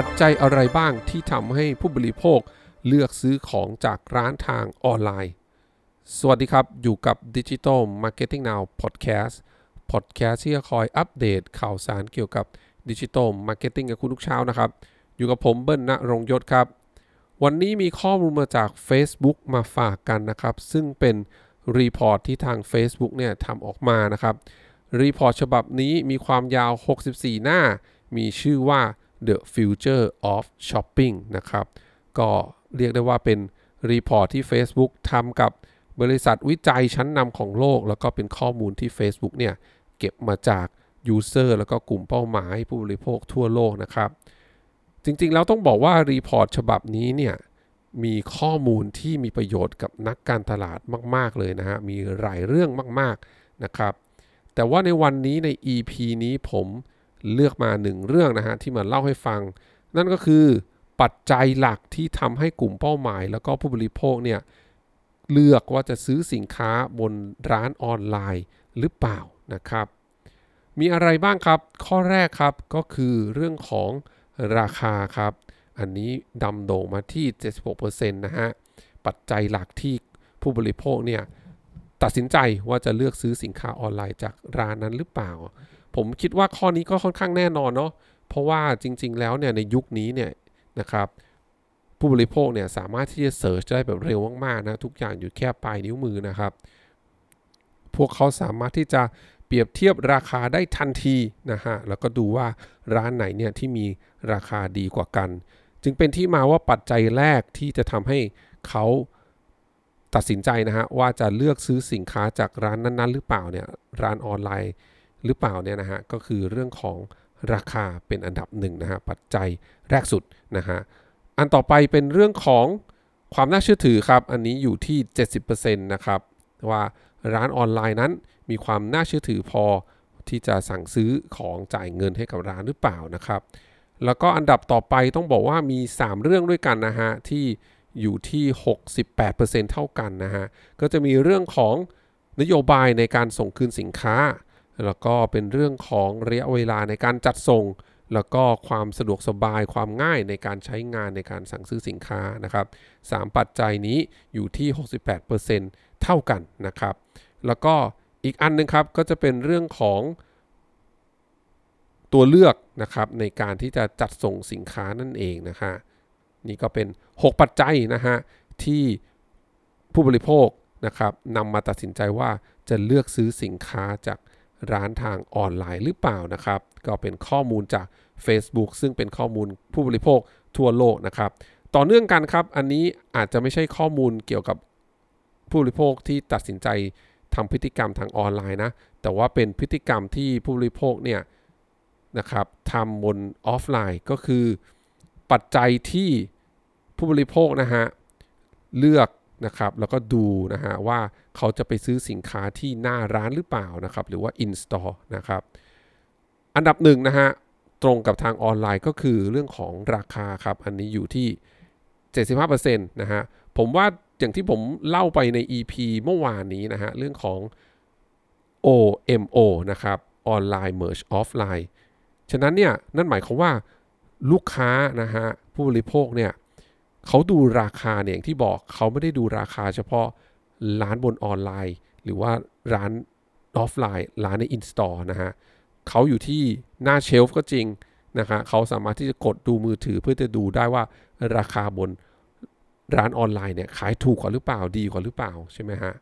ปัจจัยอะไรบ้างที่ทำให้ผู้บริโภคเลือกซื้อของจากร้านทางออนไลน์ สวัสดีครับ อยู่กับ Digital Marketing Now Podcast Podcast ที่จะคอยอัปเดตข่าวสารเกี่ยวกับ Digital Marketing กับคุณทุกเช้านะครับ อยู่กับผมเบิ้ลณรงยศครับ วันนี้มีข้อมูลมาจาก Facebook มาฝากกันนะครับ ซึ่งเป็น report ที่ทาง Facebook เนี่ยทำออกมานะครับ report ฉบับนี้มีความยาว 64 หน้า มีชื่อว่า The Future of Shopping นะครับ ก็เรียกได้ว่าเป็น report ที่ Facebook ทำกับบริษัทวิจัยชั้นนำของโลก แล้วก็เป็นข้อมูลที่ Facebook เนี่ย เก็บมาจาก User แล้วก็กลุ่มเป้าหมายผู้บริโภคทั่วโลกนะครับ จริงๆ แล้วต้องบอกว่า report ฉบับนี้เนี่ย มีข้อมูลที่มีประโยชน์กับนักการตลาดมาก ๆ เลยนะฮะ มีหลายเรื่องมากๆนะครับ แต่ว่าในวันนี้ใน EP นี้ผม เลือกมาหนึ่งเรื่องนะฮะที่มาเล่าให้ฟัง นั่นก็คือปัจจัยหลักที่ทำให้กลุ่มเป้าหมาย แล้วก็ผู้บริโภคเนี่ยเลือกว่าจะซื้อสินค้าบนร้านออนไลน์หรือเปล่านะครับ มีอะไรบ้างครับ ข้อแรกครับก็คือเรื่องของราคาครับ อันนี้ดำโด่งมาที่ 76%นะฮะ ปัจจัยหลักที่ผู้บริโภคเนี่ยตัดสินใจว่าจะเลือกซื้อสินค้าออนไลน์จากร้านนั้นหรือเปล่า ผมคิดว่าข้อนี้ก็ค่อนข้างแน่นอนเนาะเพราะว่าจริง ๆ แล้วเนี่ยในยุคนี้เนี่ยนะครับผู้บริโภคเนี่ยสามารถที่จะเสิร์ชได้แบบเร็วมากๆนะทุกอย่างอยู่แค่ปลายนิ้วมือนะครับ พวกเขาสามารถที่จะเปรียบเทียบราคาได้ทันทีนะฮะแล้วก็ดูว่าร้านไหนเนี่ยที่มีราคาดีกว่ากัน จึงเป็นที่มาว่าปัจจัยแรกที่จะทำให้เขาตัดสินใจนะฮะว่าจะเลือกซื้อสินค้าจากร้านนั้นๆ หรือเปล่าเนี่ยร้านออนไลน์ หรือเปล่าเนี่ยนะฮะก็คือเรื่องของราคาเป็นอันดับหนึ่งนะฮะปัจจัยแรกสุดนะฮะอันต่อไปเป็นเรื่องของความน่าเชื่อถือครับ อันนี้อยู่ที่ 70%นะครับว่าร้านออนไลน์นั้นมีความน่าเชื่อถือพอที่จะสั่งซื้อของจ่ายเงินให้กับร้านหรือเปล่านะครับ แล้วก็อันดับต่อไปต้องบอกว่ามี 3 เรื่องด้วยกันนะฮะที่อยู่ที่ 68%เท่ากันนะฮะก็จะมีเรื่องของนโยบายในการส่งคืนสินค้า แล้วก็เป็นเรื่องของระยะเวลาในการจัดส่ง แล้วก็ความสะดวกสบายความง่ายในการใช้งานในการสั่งซื้อสินค้านะครับ3ปัจจัยนี้อยู่ที่ 68%เท่ากันนะครับ แล้วก็อีกอันนึงครับก็จะเป็นเรื่องของตัวเลือกนะครับในการที่จะจัดส่งสินค้านั่นเองนะฮะนี่ก็เป็น 6 ปัจจัยนะฮะที่ผู้บริโภคนะครับนำมาตัดสินใจว่าจะเลือกซื้อสินค้าจาก ร้านทางออนไลน์หรือเปล่านะครับ ก็เป็นข้อมูลจาก Facebook ซึ่งเป็นข้อมูลผู้บริโภคทั่วโลกนะครับ ต่อเนื่องกันครับ อันนี้อาจจะไม่ใช่ข้อมูลเกี่ยวกับผู้บริโภคที่ตัดสินใจทำพฤติกรรมทางออนไลน์นะ แต่ว่าเป็นพฤติกรรมที่ผู้บริโภคเนี่ยนะครับทำบนออฟไลน์ก็คือปัจจัยที่ผู้บริโภคนะฮะเลือก นะครับแล้วก็ดูนะฮะว่าเขาจะไปซื้อสินค้าที่หน้าร้านหรือเปล่านะครับหรือว่า in store นะครับอันดับหนึ่งนะฮะตรงกับทางออนไลน์ก็คือเรื่องของราคาครับ อันนี้อยู่ที่ 75%นะฮะผมว่าอย่างที่ผมเล่าไปใน EP เมื่อวานนี้นะฮะเรื่องของ OMO นะครับ Online Merge Offline ฉะนั้นเนี่ยนั่นหมายความว่าลูกค้านะฮะผู้บริโภคเนี่ย เขาดูราคาเนี่ยอย่างที่บอกเขาไม่ได้ดูราคาเฉพาะร้านบนออนไลน์ หรือว่าร้านออฟไลน์ ร้านใน in-store นะฮะเขาอยู่ที่หน้า shelf ก็จริงนะฮะเขาสามารถที่จะกดดูมือถือเพื่อจะดูได้ว่าราคาบนร้านออนไลน์เนี่ยขายถูกกว่าหรือเปล่าดีกว่าหรือเปล่าใช่ไหมฮะ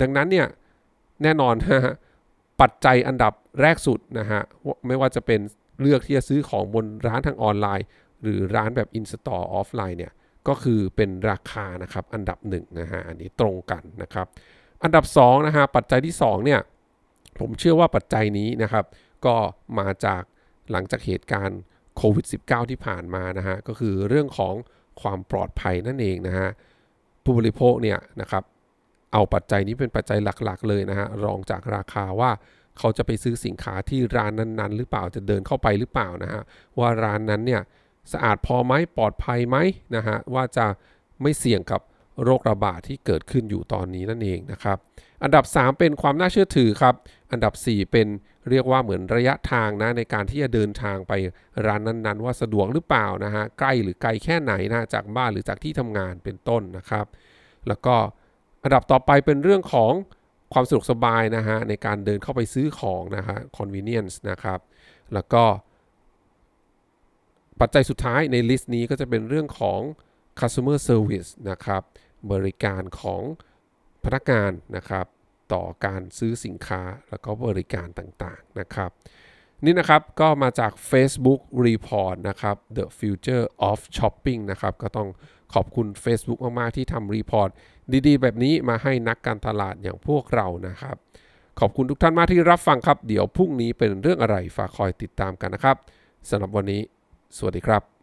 ดังนั้นเนี่ยแน่นอนฮะปัจจัยอันดับแรกสุดนะฮะไม่ว่าจะเป็นเลือกที่จะซื้อของบนร้านทางออนไลน์ หรือร้านแบบ in-store ออฟไลน์เนี่ย ก็คือเป็นราคานะครับอันดับ1นะฮะอันนี้ตรงกันนะครับ อันดับ2นะฮะปัจจัยที่2เนี่ยผมเชื่อว่าปัจจัยนี้นะครับก็มาจากหลังจากเหตุการณ์โควิด -19 ที่ผ่านมานะฮะก็คือเรื่องของความปลอดภัยนั่นเองนะฮะผู้บริโภคเนี่ยนะครับเอาปัจจัยนี้เป็นปัจจัยหลักๆ เลยนะฮะรองจากราคาว่าเขาจะไปซื้อสินค้าที่ร้านนั้นๆ หรือเปล่าจะเดินเข้าไปหรือเปล่านะฮะว่าร้านนั้นเนี่ย สะอาดพอไหมปลอดภัยไหมนะฮะว่าจะไม่เสี่ยงกับโรคระบาดที่เกิดขึ้นอยู่ตอนนี้นั่นเองนะครับ อันดับ 3 เป็นความน่าเชื่อถือครับ อันดับ 4 เป็นเรียกว่าเหมือนระยะทางนะในการที่จะเดินทางไปร้านนั้นๆ ว่าสะดวกหรือเปล่านะฮะใกล้หรือไกลแค่ไหนนะจากบ้านหรือจากที่ทำงานเป็นต้นนะครับ แล้วก็อันดับต่อไปเป็นเรื่องของความสะดวกสบายนะฮะในการเดินเข้าไปซื้อของนะฮะ convenience นะครับ แล้วก็ ปัจจัยสุดท้ายใน list นี้ก็จะเป็นเรื่องของ customer service นะครับ บริการของพนักงานนะครับ ต่อการซื้อสินค้าแล้วก็บริการต่างๆนะครับ นี่นะครับก็มาจาก Facebook Report นะครับ The Future of Shopping นะครับ ก็ต้องขอบคุณ Facebook มาก ๆ ที่ทำ report ดี ๆ แบบนี้มาให้นักการตลาดอย่างพวกเรานะครับ ขอบคุณทุกท่านมากที่รับฟังครับ เดี๋ยวพรุ่งนี้เป็นเรื่องอะไรฝากคอยติดตามกันนะครับสำหรับวันนี้ สวัสดีครับ